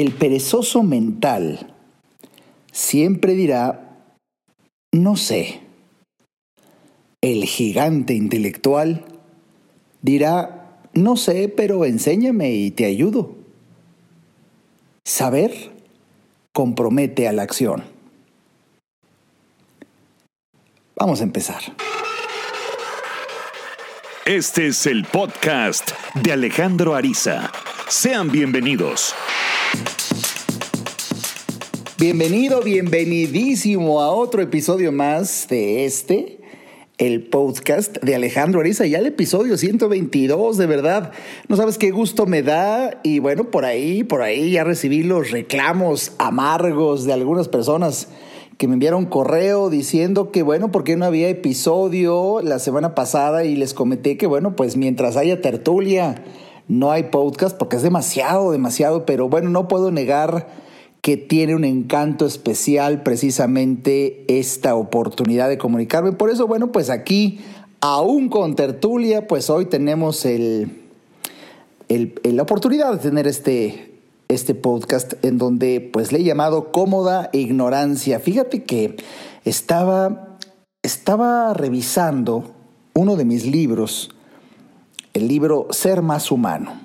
El perezoso mental siempre dirá, no sé. El gigante intelectual dirá, no sé, pero enséñame y te ayudo. Saber compromete a la acción. Vamos a empezar. Este es el podcast de Alejandro Ariza. Sean bienvenidos. Bienvenido, bienvenidísimo a otro episodio más de este, el podcast de Alejandro Ariza, ya el episodio 122, de verdad. No sabes qué gusto me da y bueno, por ahí, por ahí ya recibí los reclamos amargos de algunas personas que me enviaron correo diciendo que bueno, porque no había episodio la semana pasada y les comenté que bueno, pues mientras haya tertulia, no hay podcast porque es demasiado, demasiado, pero bueno, no puedo negar que tiene un encanto especial precisamente esta oportunidad de comunicarme. Por eso, bueno, pues aquí, aún con tertulia, pues hoy tenemos el, la oportunidad de tener este, este podcast en donde pues le he llamado cómoda ignorancia. Fíjate que estaba, estaba revisando uno de mis libros, el libro Ser más humano,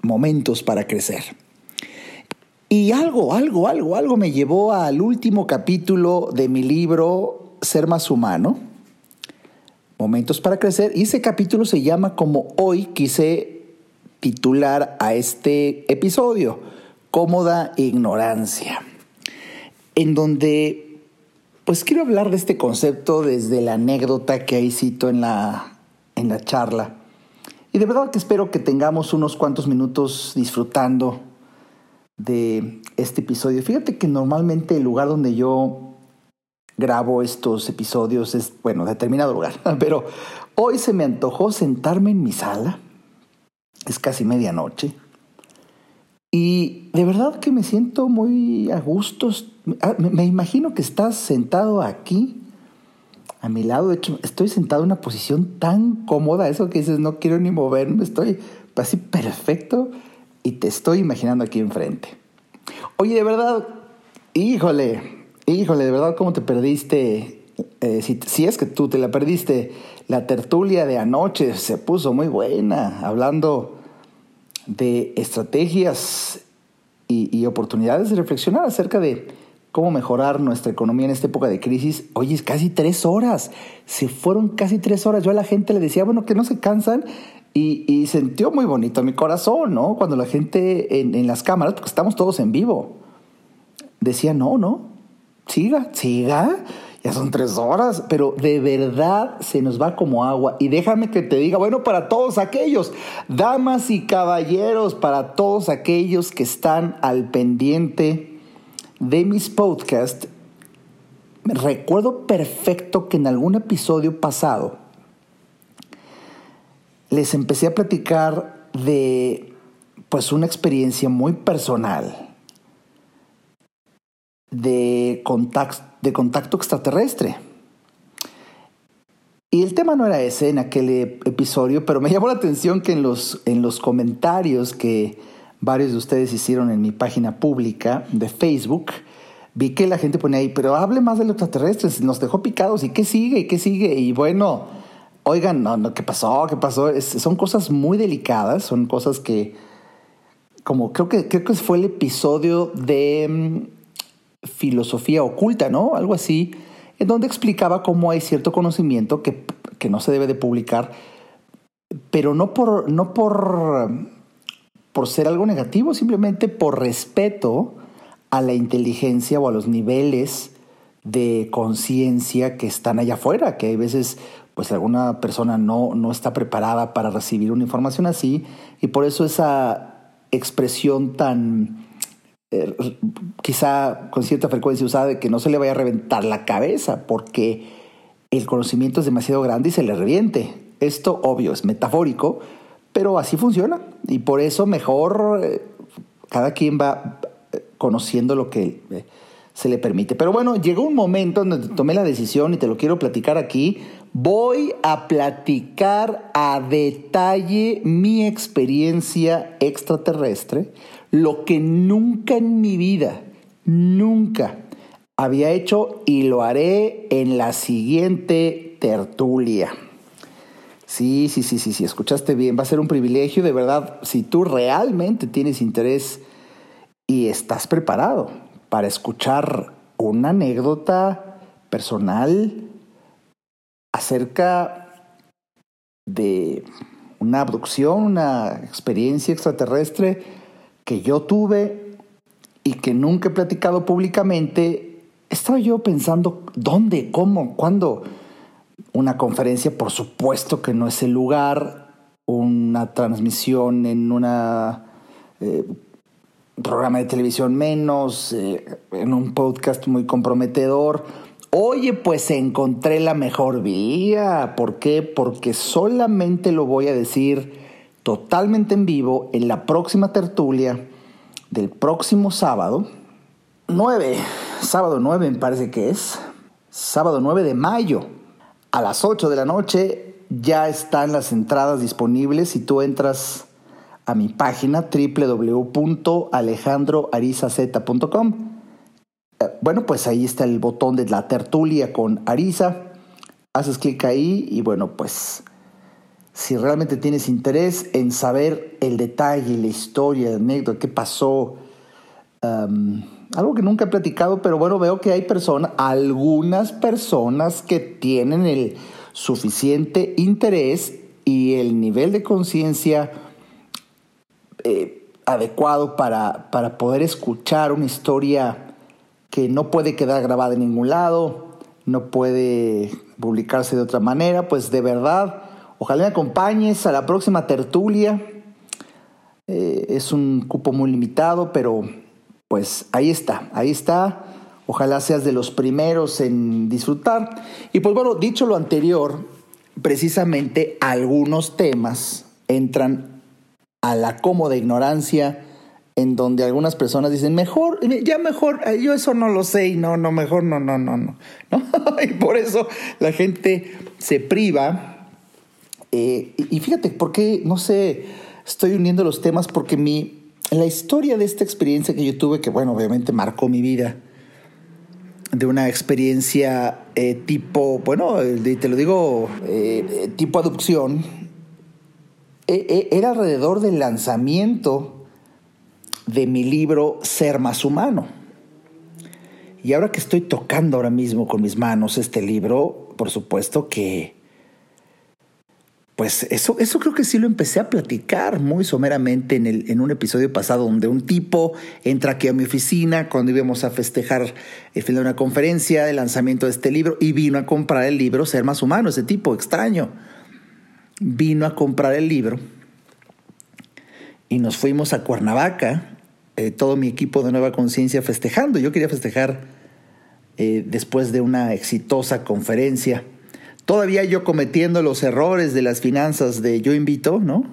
Momentos para Crecer. Y algo, algo, algo, algo me llevó al último capítulo de mi libro Ser más humano, Momentos para Crecer, y ese capítulo se llama como hoy quise titular a este episodio, Cómoda Ignorancia, en donde pues quiero hablar de este concepto desde la anécdota que ahí cito en la, en la charla. Y de verdad que espero que tengamos unos cuantos minutos disfrutando de este episodio. Fíjate que normalmente el lugar donde yo grabo estos episodios es, bueno, determinado lugar, pero hoy se me antojó sentarme en mi sala es casi medianoche. Y de verdad que me siento muy a gusto. Ah, me imagino que estás sentado aquí, a mi lado. De hecho, estoy sentado en una posición tan cómoda, eso que dices, no quiero ni moverme, estoy así perfecto y te estoy imaginando aquí enfrente. Oye, de verdad, híjole, híjole, de verdad, ¿cómo te perdiste? Eh, si, es que tú te la perdiste, la tertulia de anoche se puso muy buena, hablando de estrategias y, oportunidades de reflexionar acerca de cómo mejorar nuestra economía en esta época de crisis. Oye, es casi tres horas, se fueron casi tres horas. Yo a la gente le decía, bueno, que no se cansan. Y, y sintió muy bonito mi corazón, ¿no? Cuando la gente en, en las cámaras, porque estamos todos en vivo, decía, no, no, siga, siga ya son tres horas, pero de verdad se nos va como agua. Y déjame que te diga, bueno, para todos aquellos, damas y caballeros, para todos aquellos que están al pendiente de mis podcasts, recuerdo perfecto que en algún episodio pasado les empecé a platicar de pues una experiencia muy personal de contacto de contacto extraterrestre. Y el tema no era ese en aquel episodio, pero me llamó la atención que en los, en los comentarios que varios de ustedes hicieron en mi página pública de Facebook, vi que la gente ponía ahí, pero hable más de los extraterrestres, nos dejó picados, ¿y qué sigue? ¿Y qué sigue? Y bueno, oigan, no, ¿qué pasó? ¿Qué pasó? son cosas muy delicadas, son cosas que, como creo que, creo que fue el episodio de mm, filosofía oculta, ¿no? Algo así, en donde explicaba cómo hay cierto conocimiento que, que no se debe de publicar, pero no por, no por, por ser algo negativo, simplemente por respeto a la inteligencia o a los niveles de conciencia que están allá afuera, que hay veces pues alguna persona no, no está preparada para recibir una información así y por eso esa expresión tan eh, quizá con cierta frecuencia usada de que no se le vaya a reventar la cabeza porque el conocimiento es demasiado grande y se le reviente. Esto, obvio, es metafórico, pero así funciona. Y por eso mejor eh, cada quien va eh, conociendo lo que se le permite. Pero bueno, llegó un momento en donde tomé la decisión y te lo quiero platicar aquí. Voy a platicar a detalle mi experiencia extraterrestre lo que nunca en mi vida, nunca había hecho y lo haré en la siguiente tertulia. Sí, sí, sí, sí, sí, escuchaste bien. Va a ser un privilegio, de verdad, si tú realmente tienes interés y estás preparado para escuchar una anécdota personal acerca de una abducción, una experiencia extraterrestre que yo tuve y que nunca he platicado públicamente, estaba yo pensando dónde, cómo, cuándo una conferencia, por supuesto que no es el lugar, una transmisión en un eh, programa de televisión menos, eh, en un podcast muy comprometedor. Oye, pues encontré la mejor vía. ¿Por qué? Porque solamente lo voy a decir totalmente en vivo en la próxima tertulia del próximo sábado, 9, sábado 9 me parece que es, sábado 9 de mayo a las 8 de la noche ya están las entradas disponibles si tú entras a mi página www.alejandroarizaz.com. Bueno, pues ahí está el botón de la tertulia con Ariza. Haces clic ahí y bueno, pues si realmente tienes interés en saber el detalle, la historia, la anécdota, qué pasó, algo que nunca he platicado, pero bueno, veo que hay personas, algunas personas que tienen el suficiente interés y el nivel de conciencia eh, adecuado para, para poder escuchar una historia que no puede quedar grabada en ningún lado, no puede publicarse de otra manera, pues de verdad, ojalá me acompañes a la próxima tertulia. Eh, es un cupo muy limitado, pero pues ahí está, ahí está. Ojalá seas de los primeros en disfrutar. Y pues bueno, dicho lo anterior, precisamente algunos temas entran a la cómoda ignorancia en donde algunas personas dicen, mejor, ya mejor, eh, yo eso no lo sé y no, no, mejor no, no, no, no. y por eso la gente se priva. Eh, y fíjate, ¿por qué? No sé, estoy uniendo los temas porque mi, la historia de esta experiencia que yo tuve, que bueno, obviamente marcó mi vida, de una experiencia eh, tipo, bueno, te lo digo, eh, tipo adopción, era alrededor del lanzamiento de mi libro Ser más humano. Y ahora que estoy tocando ahora mismo con mis manos este libro, por supuesto que pues eso, eso creo que sí lo empecé a platicar muy someramente en, el, en un episodio pasado donde un tipo entra aquí a mi oficina cuando íbamos a festejar el fin de una conferencia, el lanzamiento de este libro y vino a comprar el libro Ser más humano, ese tipo extraño. Vino a comprar el libro y nos fuimos a Cuernavaca, eh, todo mi equipo de Nueva Conciencia festejando. Yo quería festejar eh, después de una exitosa conferencia todavía yo cometiendo los errores de las finanzas de yo invito, ¿no?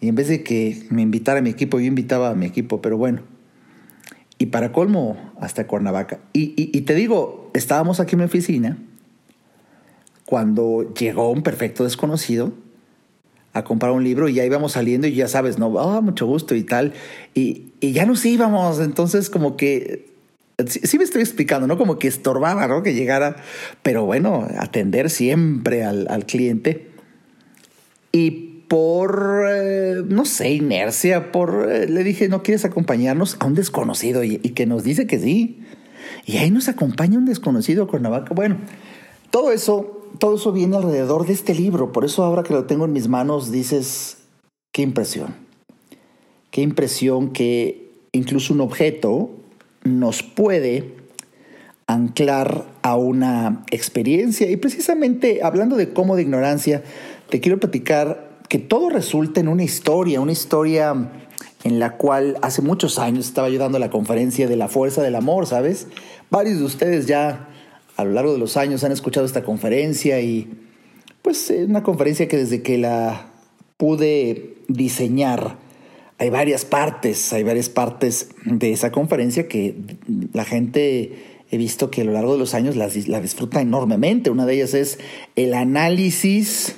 Y en vez de que me invitara a mi equipo, yo invitaba a mi equipo, pero bueno. Y para colmo, hasta Cuernavaca. Y, y, te digo, estábamos aquí en mi oficina cuando llegó un perfecto desconocido a comprar un libro y ya íbamos saliendo y ya sabes, no, ah, mucho gusto y tal. Y, y ya nos íbamos, entonces como que Sí, me estoy explicando, ¿no? Como que estorbaba, ¿no? Que llegara, pero bueno, atender siempre al, cliente. Y por, eh, no sé, inercia, por, eh, le dije, ¿no quieres acompañarnos a un desconocido? Y, que nos dice que sí. Y ahí nos acompaña un desconocido con Cuernavaca. Bueno, todo eso, todo eso viene alrededor de este libro. Por eso ahora que lo tengo en mis manos, dices, qué impresión. Qué impresión que incluso un objeto nos puede anclar a una experiencia. Y precisamente hablando de cómo de ignorancia, te quiero platicar que todo resulta en una historia, una historia en la cual hace muchos años estaba yo dando la conferencia de la fuerza del amor, ¿sabes? Varios de ustedes ya a lo largo de los años han escuchado esta conferencia y pues es una conferencia que desde que la pude diseñar, hay varias partes, hay varias partes de esa conferencia que la gente he visto que a lo largo de los años la, la disfruta enormemente. Una de ellas es el análisis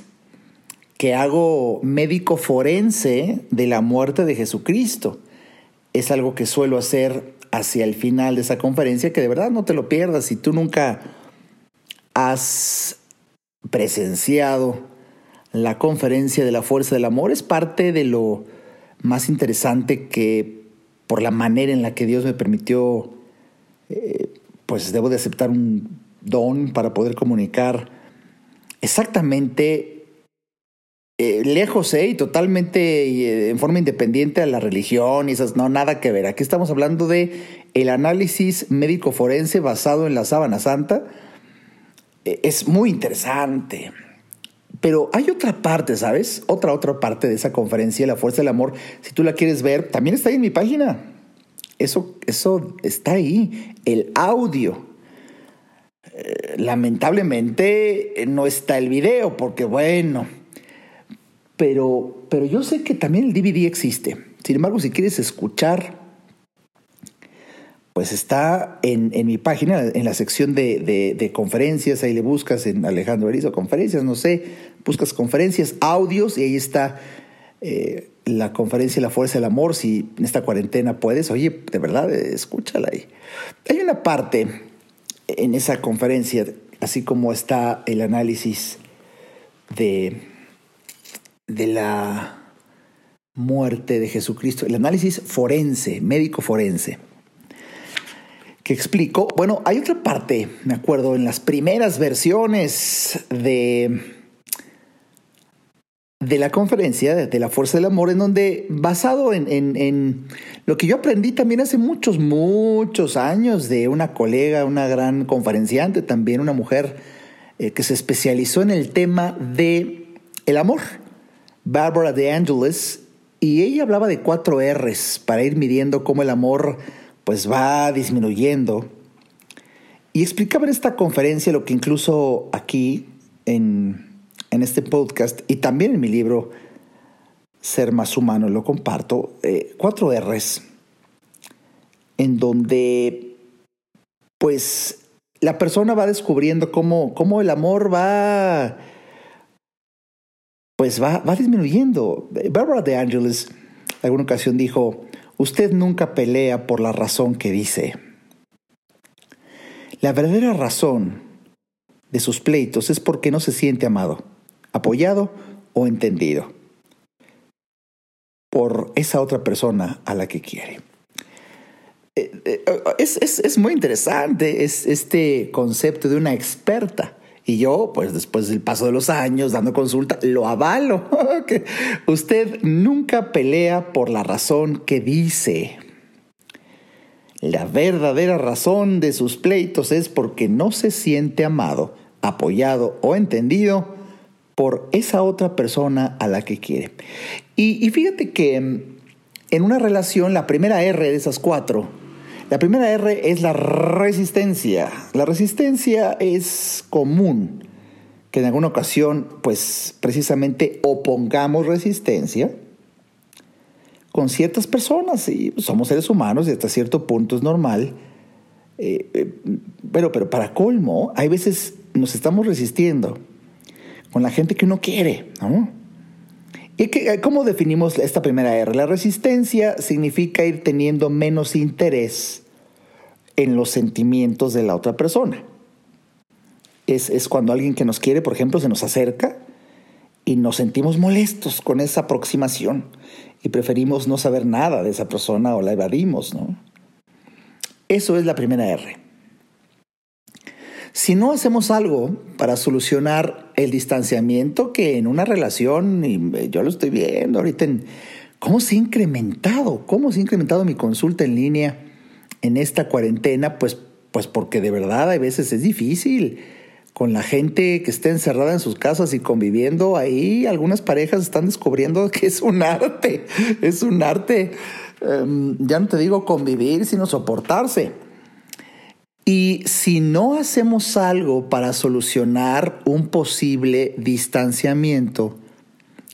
que hago médico forense de la muerte de Jesucristo. es algo que suelo hacer hacia el final de esa conferencia, que de verdad no te lo pierdas. Si tú nunca has presenciado la conferencia de la fuerza del amor, es parte de lo más interesante que por la manera en la que Dios me permitió, eh, pues debo de aceptar un don para poder comunicar exactamente eh, lejos eh, y totalmente eh, en forma independiente a la religión y esas, no, nada que ver. Aquí estamos hablando de el análisis médico forense basado en la sábana santa. es muy interesante. Pero hay otra parte, ¿sabes? Otra, otra parte de esa conferencia, La Fuerza del Amor. Si tú la quieres ver, también está ahí en mi página. Eso, eso está ahí. El audio. lamentablemente no está el video, porque bueno, pero, pero yo sé que también el DVD existe. Sin embargo, si quieres escuchar, pues está en, mi página, en la sección de, conferencias, ahí le buscas en Alejandro Arizo, conferencias, no sé, buscas conferencias, audios, y ahí está eh, la conferencia La Fuerza del Amor, si en esta cuarentena puedes, oye, de verdad, escúchala ahí. Hay una parte en esa conferencia, así como está el análisis de de la muerte de Jesucristo, el análisis forense, médico forense, que explicó, bueno, hay otra parte, me acuerdo, en las primeras versiones de, de la conferencia de la fuerza del amor, en donde, basado en, en lo que yo aprendí también hace muchos, muchos años de una colega, una gran conferenciante, también una mujer eh, que se especializó en el tema de el amor Barbara de Angelis, y ella hablaba de cuatro R's para ir midiendo cómo el amor pues va disminuyendo. Y explicaba en esta conferencia lo que incluso aquí en, este podcast y también en mi libro Ser más humano lo comparto, eh, cuatro R's, en donde pues la persona va descubriendo cómo, cómo el amor va pues va, va disminuyendo. Barbara de Angelis alguna ocasión dijo, usted nunca pelea por la razón que dice. La verdadera razón de sus pleitos es porque no se siente amado, apoyado o entendido por esa otra persona a la que quiere. Eh, eh, es, es muy interesante es este concepto de una experta y yo, pues después del paso de los años, dando consulta, lo avalo. que usted nunca pelea por la razón que dice. La verdadera razón de sus pleitos es porque no se siente amado, apoyado o entendido por esa otra persona a la que quiere. Y, y fíjate que mm, en una relación, la primera R de esas cuatro, la primera R es la resistencia. La resistencia es común que en alguna ocasión, pues precisamente opongamos resistencia con ciertas personas. Y somos seres humanos y hasta cierto punto es normal. Eh, eh, pero, pero para colmo, hay veces nos estamos resistiendo con la gente que uno quiere, ¿Y cómo definimos esta primera R? La resistencia significa ir teniendo menos interés en los sentimientos de la otra persona. Es, cuando alguien que nos quiere, por ejemplo, se nos acerca y nos sentimos molestos con esa aproximación y preferimos no saber nada de esa persona o la evadimos, ¿no? Eso es la primera R. Si no hacemos algo para solucionar el distanciamiento que en una relación, y yo lo estoy viendo ahorita en cómo se ha incrementado, cómo se ha incrementado mi consulta en línea en esta cuarentena, pues, pues porque de verdad a veces es difícil. Con la gente que está encerrada en sus casas y conviviendo ahí, algunas parejas están descubriendo que es un arte, es un arte, em, ya no te digo convivir, sino soportarse. Y si no hacemos algo para solucionar un posible distanciamiento,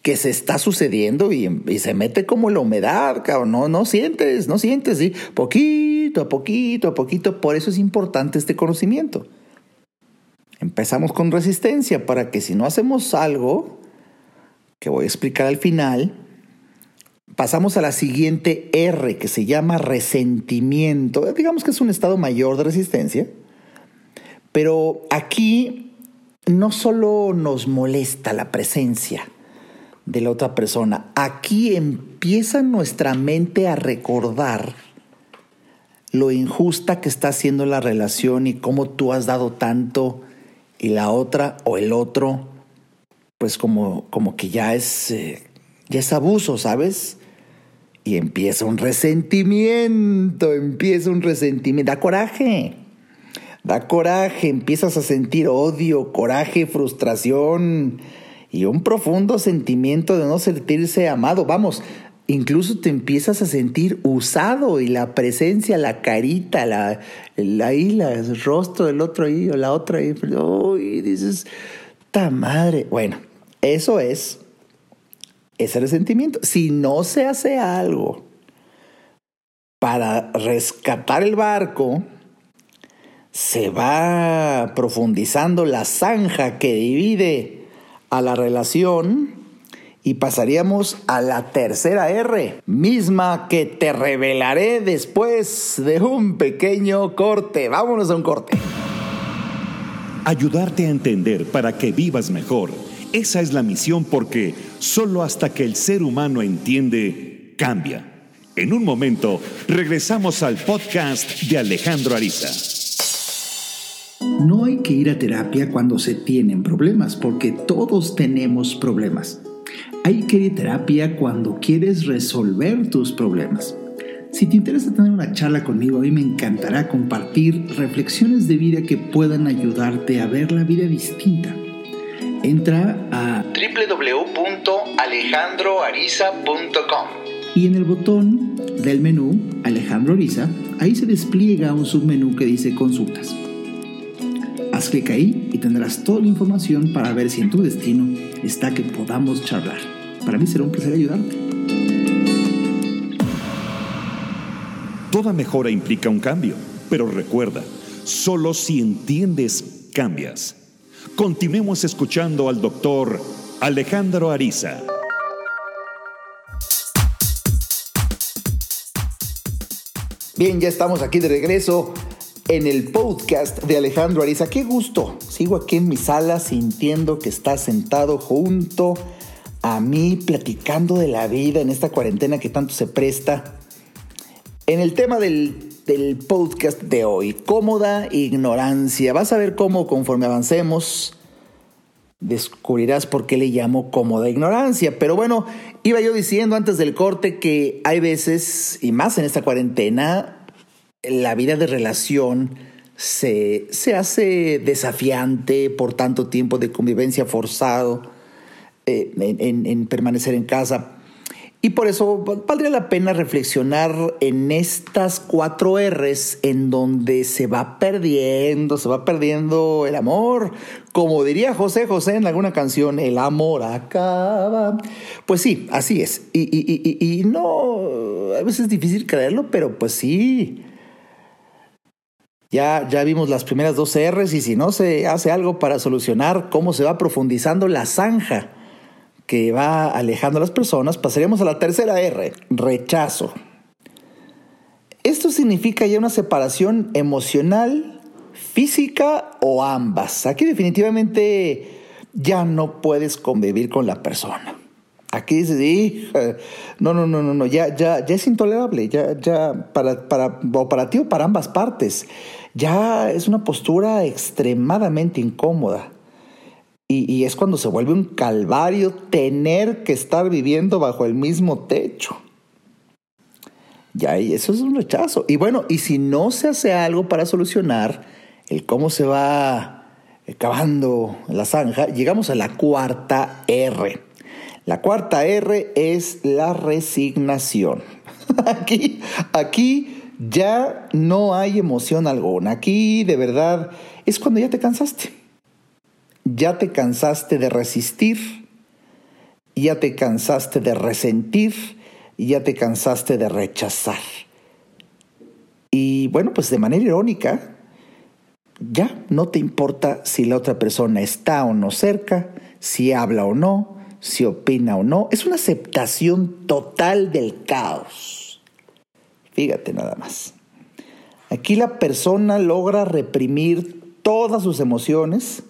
que se está sucediendo y, se mete como la humedad. No, no sientes, no sientes, ¿sí? Poquito a poquito a poquito. Por eso es importante este conocimiento. Empezamos con resistencia para que si no hacemos algo, que voy a explicar al final, pasamos a la siguiente R, que se llama resentimiento. Digamos que es un estado mayor de resistencia, pero aquí no solo nos molesta la presencia de la otra persona, aquí empieza nuestra mente a recordar lo injusta que está haciendo la relación y cómo tú has dado tanto y la otra o el otro, pues como, como que ya es, eh, ya es abuso, ¿sabes? Y empieza un resentimiento, empieza un resentimiento, da coraje, da coraje, empiezas a sentir odio, coraje, frustración y un profundo sentimiento de no sentirse amado. Vamos, incluso te empiezas a sentir usado y la presencia, la carita, la, ahí, el rostro del otro ahí o la otra ahí, y dices, ta madre. Bueno, eso es ese resentimiento. Si no se hace algo para rescatar el barco, se va profundizando la zanja que divide a la relación y pasaríamos a la tercera R, misma que te revelaré después de un pequeño corte. Vámonos a un corte. Ayudarte a entender para que vivas mejor esa es la misión porque solo hasta que el ser humano entiende, cambia. En un momento, regresamos al podcast de Alejandro Ariza. No hay que ir a terapia cuando se tienen problemas, porque todos tenemos problemas. Hay que ir a terapia cuando quieres resolver tus problemas. Si te interesa tener una charla conmigo, a mí me encantará compartir reflexiones de vida que puedan ayudarte a ver la vida distinta entra a www.alejandroariza.com y en el botón del menú Alejandro Ariza, ahí se despliega un submenú que dice consultas. Haz clic ahí y tendrás toda la información para ver si en tu destino está que podamos charlar. Para mí será un placer ayudarte. Toda mejora implica un cambio, pero recuerda, solo si entiendes, cambias. Continuemos escuchando al doctor Alejandro Ariza. Bien, ya estamos aquí de regreso en el podcast de Alejandro Ariza. Qué gusto. Sigo aquí en mi sala sintiendo que está sentado junto a mí platicando de la vida en esta cuarentena que tanto se presta. En el tema del del podcast de hoy, cómoda ignorancia. Vas a ver cómo conforme avancemos descubrirás por qué le llamo cómoda ignorancia. Pero bueno, iba yo diciendo antes del corte que hay veces, y más en esta cuarentena, la vida de relación se, se hace desafiante por tanto tiempo de convivencia forzado eh, en permanecer en casa. Y por eso valdría la pena reflexionar en estas cuatro R's en donde se va perdiendo, se va perdiendo el amor. Como diría José José en alguna canción, el amor acaba. Pues sí, así es. Y, y no, a veces es difícil creerlo, pero pues sí. Ya, ya vimos las primeras dos R's y si no se hace algo para solucionar cómo se va profundizando la zanja que va alejando a las personas, pasaríamos a la tercera R, rechazo. Esto significa ya una separación emocional, física o ambas. Aquí definitivamente ya no puedes convivir con la persona. Aquí dices, no, no, no, no, no, ya, ya, ya es intolerable, ya, ya, para, para, o para ti o para ambas partes, ya es una postura extremadamente incómoda. Y, es cuando se vuelve un calvario tener que estar viviendo bajo el mismo techo. Ya, eso es un rechazo. Y bueno, y si no se hace algo para solucionar el cómo se va cavando la zanja, llegamos a la cuarta R. La cuarta R es la resignación. Aquí, aquí ya no hay emoción alguna. Aquí de verdad es cuando ya te cansaste ya te cansaste de resistir, ya te cansaste de resentir, ya te cansaste de rechazar. Y bueno, pues de manera irónica, ya no te importa si la otra persona está o no cerca, si habla o no, si opina o no. Es una aceptación total del caos. Fíjate nada más. Aquí la persona logra reprimir todas sus emociones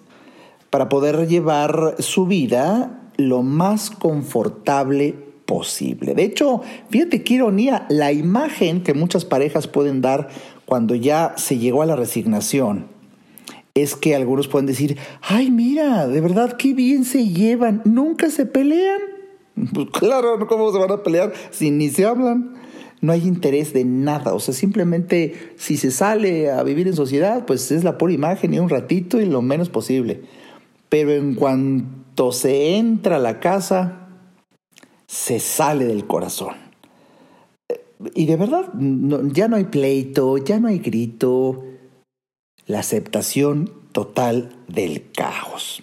para poder llevar su vida lo más confortable posible. De hecho, fíjate qué ironía, la imagen que muchas parejas pueden dar cuando ya se llegó a la resignación es que algunos pueden decir, ay, mira, de verdad qué bien se llevan, nunca se pelean. Pues claro, ¿cómo se van a pelear si ni se hablan? No hay interés de nada, o sea, simplemente si se sale a vivir en sociedad, pues es la pura imagen y un ratito y lo menos posible. Pero en cuanto se entra a la casa, se sale del corazón. Y de verdad, ya no hay pleito, ya no hay grito, la aceptación total del caos.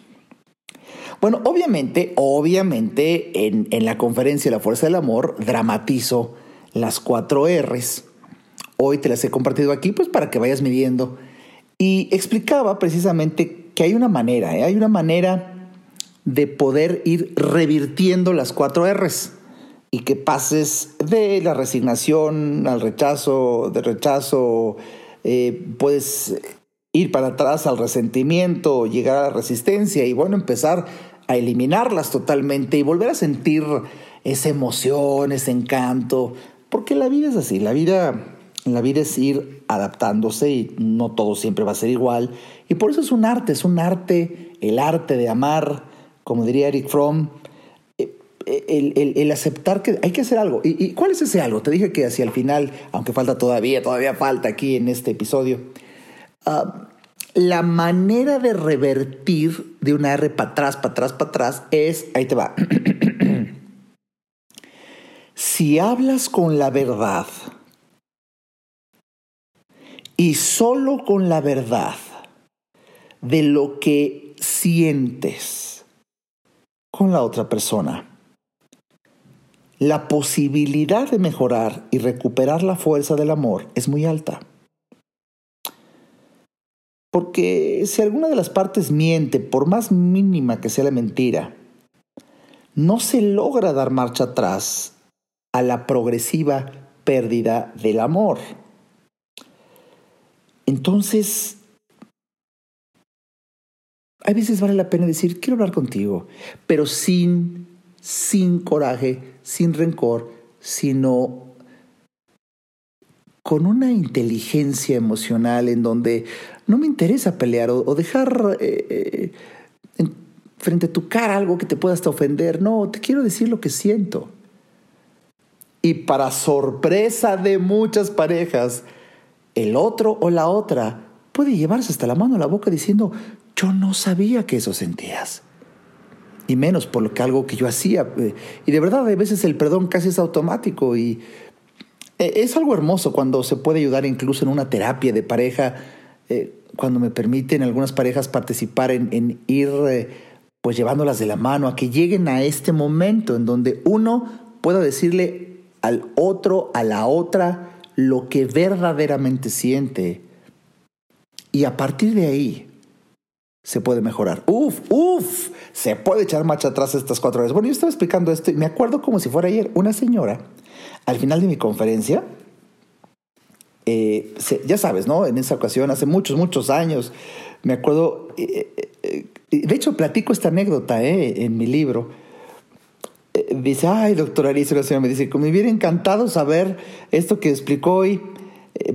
Bueno, obviamente, obviamente en, en, la conferencia La Fuerza del Amor dramatizo las cuatro R's. Hoy te las he compartido aquí pues para que vayas midiendo. Y explicaba precisamente que hay una manera, ¿eh? hay una manera de poder ir revirtiendo las cuatro R's y que pases de la resignación al rechazo, de rechazo, eh, puedes ir para atrás al resentimiento, llegar a la resistencia y bueno, empezar a eliminarlas totalmente y volver a sentir esa emoción, ese encanto, porque la vida es así, la vida, la vida es ir adaptándose y no todo siempre va a ser igual. Y por eso es un arte, es un arte, el arte de amar, como diría Eric Fromm, eh, el, el, aceptar que hay que hacer algo. ¿Y, ¿Y, cuál es ese algo? Te dije que hacia el final, aunque falta todavía, todavía falta aquí en este episodio, Ah, la manera de revertir de una R para atrás, para atrás, para atrás es, ahí te va. si hablas con la verdad y solo con la verdad de lo que sientes con la otra persona, la posibilidad de mejorar y recuperar la fuerza del amor es muy alta. Porque si alguna de las partes miente, por más mínima que sea la mentira, no se logra dar marcha atrás a la progresiva pérdida del amor. Entonces, a veces vale la pena decir, quiero hablar contigo, pero sin, sin coraje, sin rencor, sino con una inteligencia emocional en donde no me interesa pelear o, dejar eh, eh, frente a tu cara algo que te pueda hasta ofender. No, te quiero decir lo que siento. Y para sorpresa de muchas parejas, el otro o la otra puede llevarse hasta la mano a la boca diciendo, yo no sabía que eso sentías. Y menos por lo que algo que yo hacía. Y de verdad, a veces el perdón casi es automático y eh, es algo hermoso cuando se puede ayudar incluso en una terapia de pareja, eh, cuando me permiten algunas parejas participar en, ir eh, pues llevándolas de la mano a que lleguen a este momento en donde uno pueda decirle al otro, a la otra, lo que verdaderamente siente. Y a partir de ahí se puede mejorar. Uf, uf, se puede echar marcha atrás estas cuatro horas. Bueno, yo estaba explicando esto y me acuerdo como si fuera ayer, una señora al final de mi conferencia, eh, ya sabes, ¿no? En esa ocasión, hace muchos, muchos años, me acuerdo, eh, eh, de hecho platico esta anécdota en mi libro. Dice, ay, doctora Alicia, la señora me dice, me hubiera encantado saber esto que explicó hoy.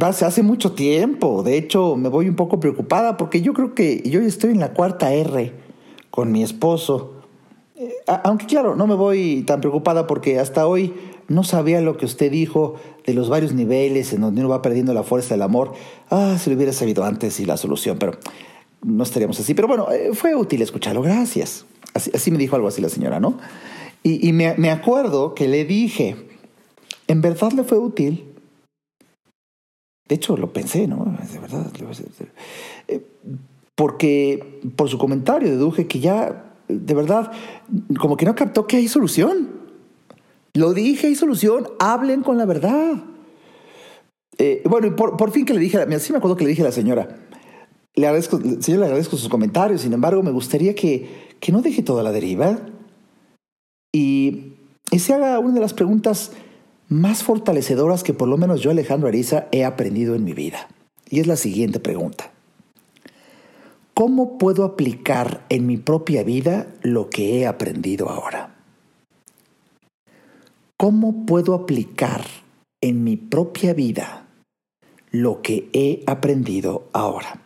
Hace mucho tiempo, de hecho me voy un poco preocupada porque yo creo que yo estoy en la cuarta R con mi esposo. Aunque claro, no me voy tan preocupada porque hasta hoy no sabía lo que usted dijo de los varios niveles en donde uno va perdiendo la fuerza del amor. Ah, si lo hubiera sabido antes y la solución, pero no estaríamos así. Pero bueno, eh, fue útil escucharlo, gracias. Así, me dijo algo así la señora, ¿no? Y, me, acuerdo que le dije, en verdad le fue útil. De hecho, lo pensé, ¿no? De verdad. Eh, porque por su comentario deduje que ya, de verdad, como que no captó que hay solución. Lo dije, hay solución, hablen con la verdad. Eh, bueno, y por, fin que le dije, sí me acuerdo que le dije a la señora, le agradezco, señor, le agradezco sus comentarios, sin embargo, me gustaría que, que no deje toda la deriva. Y, se haga una de las preguntas más fortalecedoras que por lo menos yo, Alejandro Ariza, he aprendido en mi vida. Y es la siguiente pregunta. ¿Cómo puedo aplicar en mi propia vida lo que he aprendido ahora? ¿Cómo puedo aplicar en mi propia vida lo que he aprendido ahora?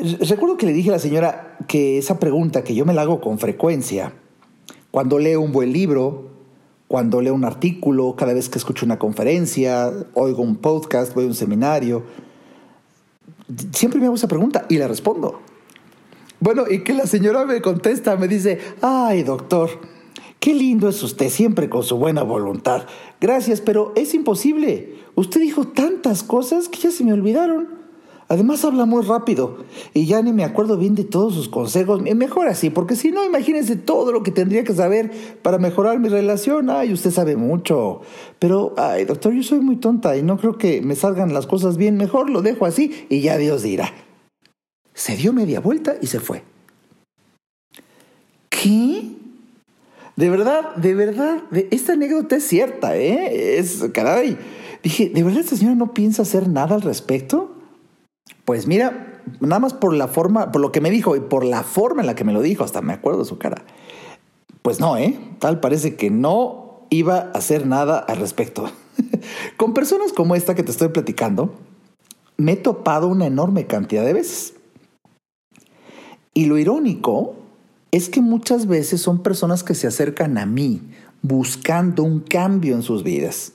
Recuerdo que le dije a la señora que esa pregunta que yo me la hago con frecuencia, cuando leo un buen libro, cuando leo un artículo, cada vez que escucho una conferencia, oigo un podcast, voy a un seminario, siempre me hago esa pregunta y le respondo. Bueno, y que la señora me contesta, me dice, ay doctor, qué lindo es usted siempre con su buena voluntad. Gracias, pero es imposible. Usted dijo tantas cosas que ya se me olvidaron. Además habla muy rápido y ya ni me acuerdo bien de todos sus consejos. Mejor así, porque si no, imagínense todo lo que tendría que saber para mejorar mi relación. Ay, usted sabe mucho. Pero, ay, doctor, yo soy muy tonta y no creo que me salgan las cosas bien. Mejor lo dejo así y ya Dios dirá. Se dio media vuelta y se fue. ¿Qué? De verdad, de verdad, esta anécdota es cierta, ¿eh? Es, caray. Dije, ¿de verdad esta señora no piensa hacer nada al respecto? Pues mira, nada más por la forma, por lo que me dijo y por la forma en la que me lo dijo, hasta me acuerdo de su cara. Pues no, ¿eh? Tal parece que no iba a hacer nada al respecto. Con personas como esta que te estoy platicando, me he topado una enorme cantidad de veces. Y lo irónico es que muchas veces son personas que se acercan a mí buscando un cambio en sus vidas.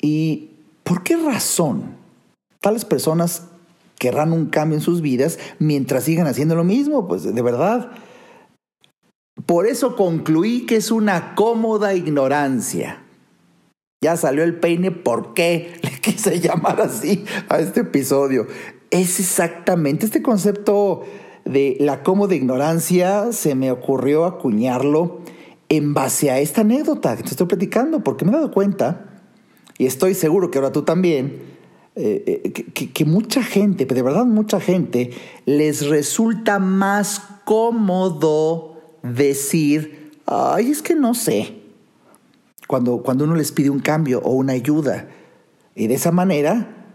¿Y por qué razón tales personas querrán un cambio en sus vidas mientras sigan haciendo lo mismo, pues de verdad. Por eso concluí que es una cómoda ignorancia. Ya salió el peine, ¿por qué le quise llamar así a este episodio? Es exactamente este concepto de la cómoda ignorancia, se me ocurrió acuñarlo en base a esta anécdota que te estoy platicando, porque me he dado cuenta, y estoy seguro que ahora tú también, eh, eh, que, mucha gente, de verdad mucha gente, les resulta más cómodo decir, ay, es que no sé, cuando, cuando uno les pide un cambio o una ayuda. Y de esa manera,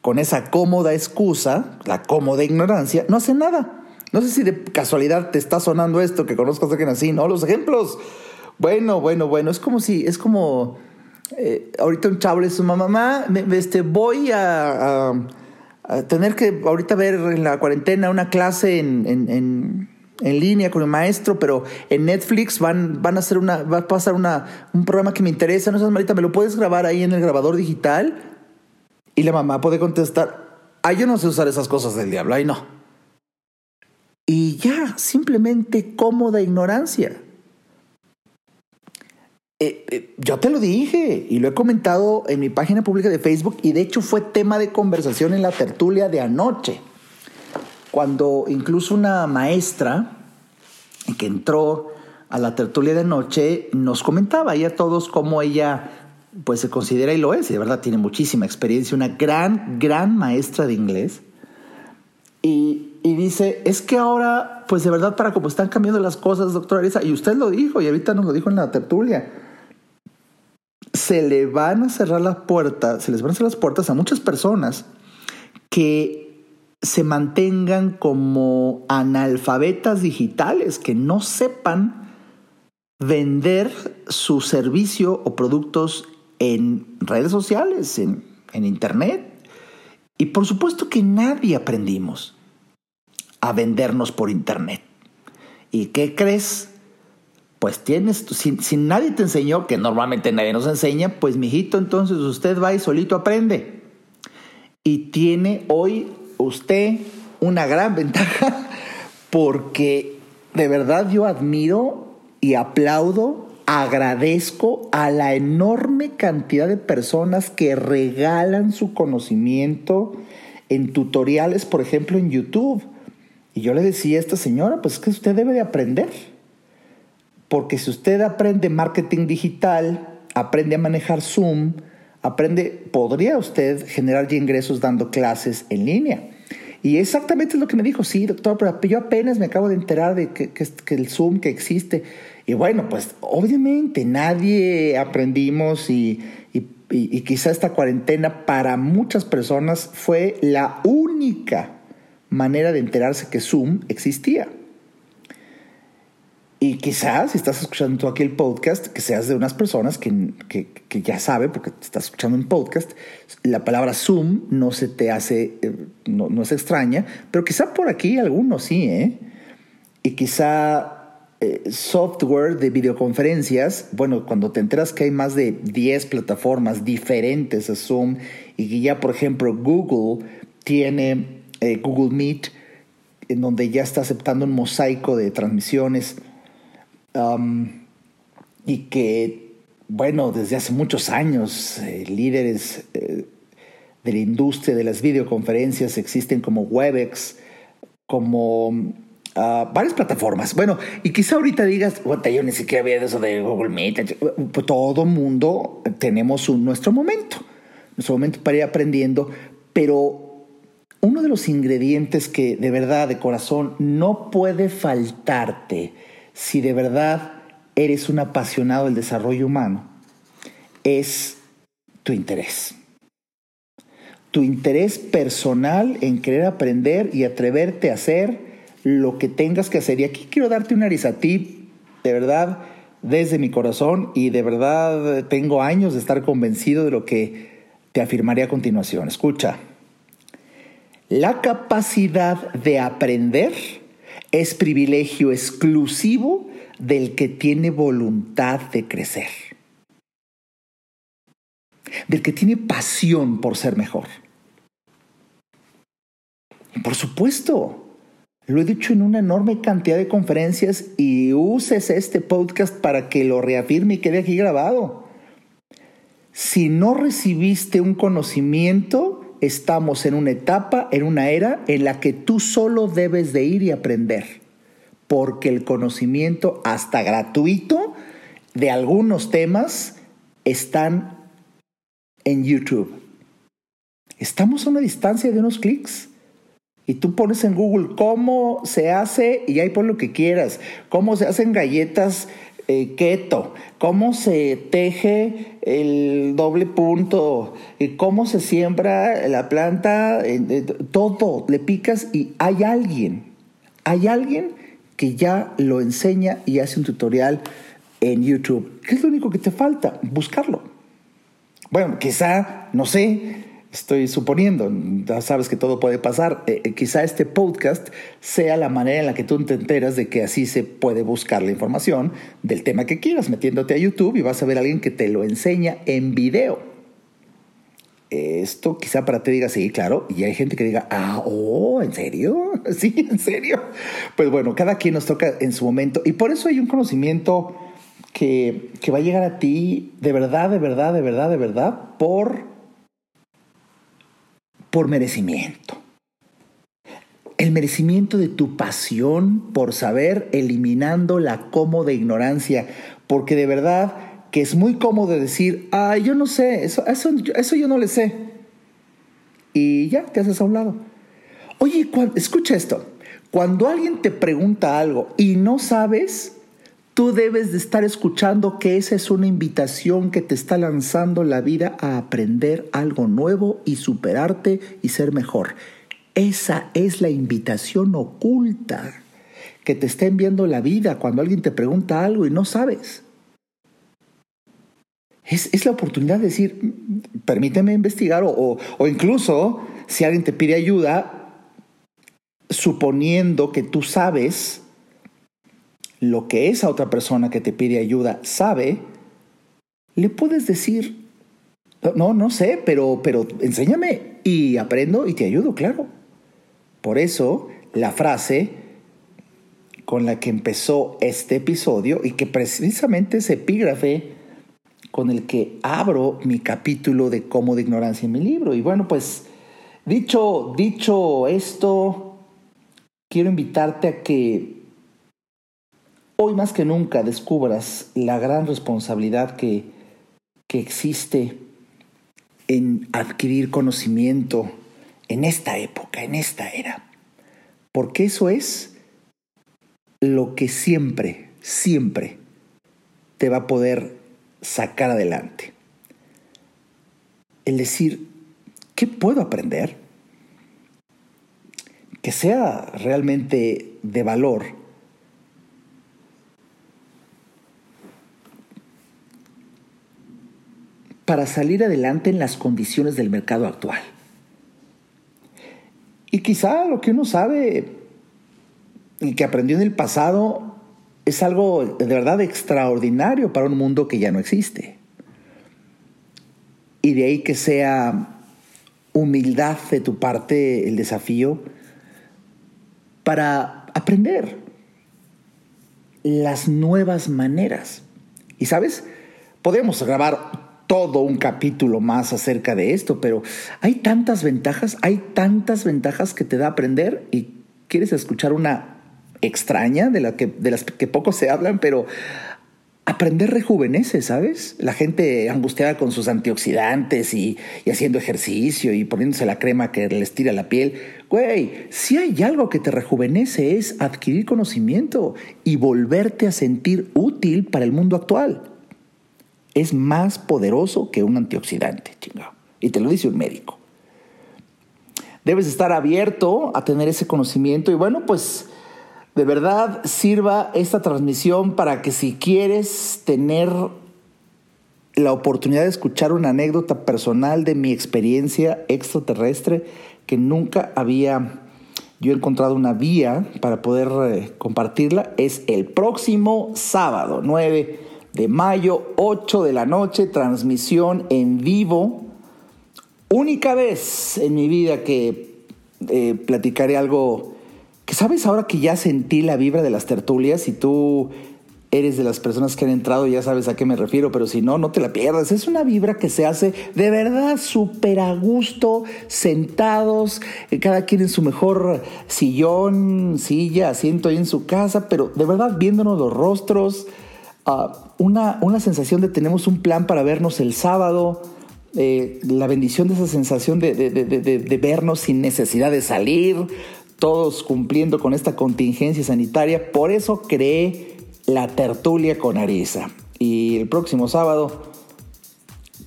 con esa cómoda excusa, la cómoda ignorancia, no hacen nada. No sé si de casualidad te está sonando esto, que conozcas a alguien así, ¿no? Los ejemplos. Bueno, bueno, bueno, es como si, es como eh, ahorita un chavo le dice mamá, este, voy a, tener que ahorita ver en la cuarentena una clase en, en, en, línea con el maestro, pero en Netflix van, van a hacer una, va a pasar una, un programa que me interesa, no seas malita, ¿me lo puedes grabar ahí en el grabador digital? Y la mamá puede contestar, ay, yo no sé usar esas cosas del diablo, ay no. Y ya, simplemente cómoda ignorancia. Eh, eh, yo te lo dije y lo he comentado en mi página pública de Facebook y de hecho fue tema de conversación en la tertulia de anoche, cuando incluso una maestra que entró a la tertulia de anoche nos comentaba a todos cómo ella pues se considera y lo es, y de verdad tiene muchísima experiencia, una gran, gran maestra de inglés. Y, y dice, es que ahora, pues de verdad, para cómo están cambiando las cosas, doctora Arisa, y usted lo dijo, y ahorita nos lo dijo en la tertulia, se le van a cerrar las puertas, se les van a cerrar las puertas a muchas personas que se mantengan como analfabetas digitales, que no sepan vender su servicio o productos en redes sociales, en, en internet. Y por supuesto que nadie aprendimos a vendernos por internet. ¿Y qué crees? Pues tienes, si, nadie te enseñó, que normalmente nadie nos enseña, pues mijito, entonces usted va y solito aprende. Y tiene hoy usted una gran ventaja porque de verdad yo admiro y aplaudo, agradezco a la enorme cantidad de personas que regalan su conocimiento en tutoriales, por ejemplo, en YouTube. Y yo le decía a esta señora, pues es que usted debe de aprender porque si usted aprende marketing digital, aprende a manejar Zoom, aprende, podría usted generar ya ingresos dando clases en línea. Y exactamente es lo que me dijo, sí, doctor, pero yo apenas me acabo de enterar de que, el Zoom que existe. Y bueno, pues obviamente nadie aprendimos y, y, y, quizá esta cuarentena para muchas personas fue la única manera de enterarse que Zoom existía. Y quizás, si estás escuchando tú aquí el podcast, que seas de unas personas que, que, ya sabe, porque te estás escuchando un podcast, la palabra Zoom no se te hace, eh, no, no es extraña, pero quizá por aquí algunos sí, ¿eh? Y quizá eh, software de videoconferencias, bueno, cuando te enteras que hay más de 10 plataformas diferentes a Zoom y que ya, por ejemplo, Google tiene eh, Google Meet, en donde ya está aceptando un mosaico de transmisiones y que, bueno, desde hace muchos años, eh, líderes eh, de la industria de las videoconferencias existen como Webex, como ah, varias plataformas. Bueno, y quizá ahorita digas, yo ni siquiera había de eso de Google Meet. Pues todo mundo tenemos nuestro momento, nuestro momento para ir aprendiendo, pero uno de los ingredientes que de verdad, de corazón, no puede faltarte si de verdad eres un apasionado del desarrollo humano, es tu interés. Tu interés personal en querer aprender y atreverte a hacer lo que tengas que hacer. Y aquí quiero darte a ti, de verdad, desde mi corazón, y de verdad tengo años de estar convencido de lo que te afirmaré a continuación. Escucha, la capacidad de aprender es privilegio exclusivo del que tiene voluntad de crecer, del que tiene pasión por ser mejor. Por supuesto, lo he dicho en una enorme cantidad de conferencias y uses este podcast para que lo reafirme y quede aquí grabado. Si no recibiste un conocimiento, estamos en una etapa, en una era en la que tú solo debes de ir y aprender, porque el conocimiento, hasta gratuito, de algunos temas están en YouTube. Estamos a una distancia de unos clics. Y tú pones en Google cómo se hace y ahí pon lo que quieras. Cómo se hacen galletas eh, keto, cómo se teje el doble punto, cómo se siembra la planta, todo, le picas y hay alguien, hay alguien que ya lo enseña y hace un tutorial en YouTube. ¿Qué es lo único que te falta? Buscarlo. Bueno, quizá, no sé, Estoy suponiendo, ya sabes que todo puede pasar. Eh, eh, quizá este podcast sea la manera en la que tú te enteras de que así se puede buscar la información del tema que quieras, metiéndote a YouTube y vas a ver alguien que te lo enseña en video. Esto quizá para ti diga, sí, claro, y hay gente que diga, ah, oh, ¿en serio? Sí, ¿en serio? Pues bueno, cada quien nos toca en su momento y por eso hay un conocimiento que, que va a llegar a ti de verdad, de verdad, de verdad, de verdad, por por merecimiento. El merecimiento de tu pasión por saber, eliminando la cómoda ignorancia, porque de verdad que es muy cómodo decir, ay, yo no sé, eso, eso, eso yo no le sé. Y ya, te haces a un lado. Oye, escucha esto, cuando alguien te pregunta algo y no sabes, Tú debes de estar escuchando que esa es una invitación que te está lanzando la vida a aprender algo nuevo y superarte y ser mejor. Esa es la invitación oculta que te está enviando la vida cuando alguien te pregunta algo y no sabes. Es, la oportunidad de decir, permíteme investigar o, o incluso si alguien te pide ayuda, suponiendo que tú sabes, lo que esa otra persona que te pide ayuda sabe, le puedes decir, no, no sé, pero, pero enséñame y aprendo y te ayudo, claro. Por eso la frase con la que empezó este episodio y que precisamente es epígrafe con el que abro mi capítulo de cómo de ignorancia en mi libro. Y bueno, pues dicho, dicho esto, quiero invitarte a que hoy más que nunca descubras la gran responsabilidad que, que existe en adquirir conocimiento, en esta época, en esta era. Porque eso es lo que siempre, siempre te va a poder sacar adelante. El decir, ¿qué puedo aprender? Que sea realmente de valor. Para salir adelante en las condiciones del mercado actual. Y quizá lo que uno sabe y que aprendió en el pasado es algo de verdad extraordinario para un mundo que ya no existe. Y de ahí que sea humildad de tu parte el desafío para aprender las nuevas maneras. Y sabes, podemos grabar todo un capítulo más acerca de esto, pero hay tantas ventajas, hay tantas ventajas que te da aprender y quieres escuchar una extraña de, la que, de las que poco se hablan, pero aprender rejuvenece, ¿sabes? La gente angustiada con sus antioxidantes y, y, haciendo ejercicio y poniéndose la crema que les tira la piel. Güey, si hay algo que te rejuvenece es adquirir conocimiento y volverte a sentir útil para el mundo actual. Es más poderoso que un antioxidante, chingado. Y te lo dice un médico. Debes estar abierto a tener ese conocimiento y bueno, pues de verdad sirva esta transmisión para que si quieres tener la oportunidad de escuchar una anécdota personal de mi experiencia extraterrestre que nunca había yo encontrado una vía para poder eh, compartirla, es el próximo sábado 9 de mayo, 8 de la noche, transmisión en vivo. Única vez en mi vida que eh, platicaré algo que sabes ahora que ya sentí la vibra de las tertulias y tú eres de las personas que han entrado, ya sabes a qué me refiero, pero si no, no te la pierdas. Es una vibra que se hace de verdad súper a gusto, sentados, eh, cada quien en su mejor sillón, silla, asiento ahí en su casa, pero de verdad viéndonos los rostros, ah, una, una, sensación de tenemos un plan para vernos el sábado. Eh, la bendición de esa sensación de, de vernos sin necesidad de salir, todos cumpliendo con esta contingencia sanitaria. Por eso creé la tertulia con Arisa. Y el próximo sábado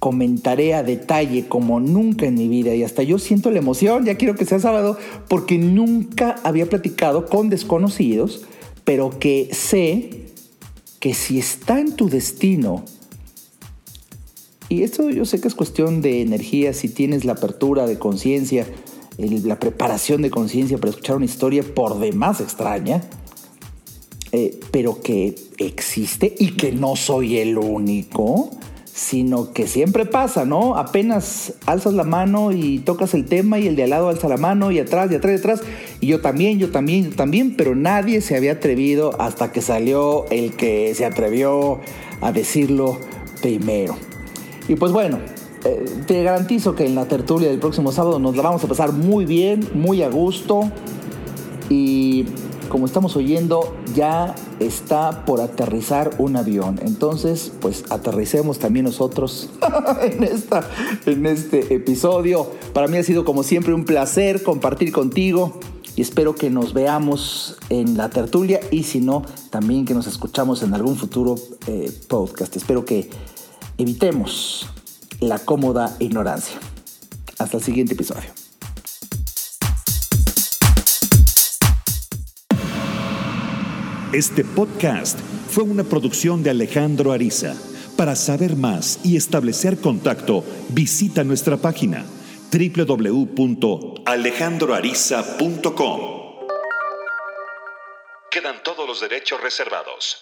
comentaré a detalle como nunca en mi vida y hasta yo siento la emoción, ya quiero que sea sábado, porque nunca había platicado con desconocidos, pero que sé que si está en tu destino, y esto yo sé que es cuestión de energía, si tienes la apertura de conciencia, la preparación de conciencia para escuchar una historia por demás extraña, eh, pero que existe y que no soy el único, sino que siempre pasa, ¿no? Apenas alzas la mano y tocas el tema y el de al lado alza la mano y atrás y atrás y atrás, y yo también, yo también, yo también, pero nadie se había atrevido hasta que salió el que se atrevió a decirlo primero. Y pues bueno, eh, te garantizo que en la tertulia del próximo sábado nos la vamos a pasar muy bien, muy a gusto. Y como estamos oyendo, ya está por aterrizar un avión. Entonces, pues aterricemos también nosotros en, esta, en este episodio. Para mí ha sido como siempre un placer compartir contigo y espero que nos veamos en la tertulia y si no, también que nos escuchamos en algún futuro eh, podcast. Espero que evitemos la cómoda ignorancia. Hasta el siguiente episodio. Este podcast fue una producción de Alejandro Ariza. Para saber más y establecer contacto, visita nuestra página www.alejandroariza.com. Quedan todos los derechos reservados.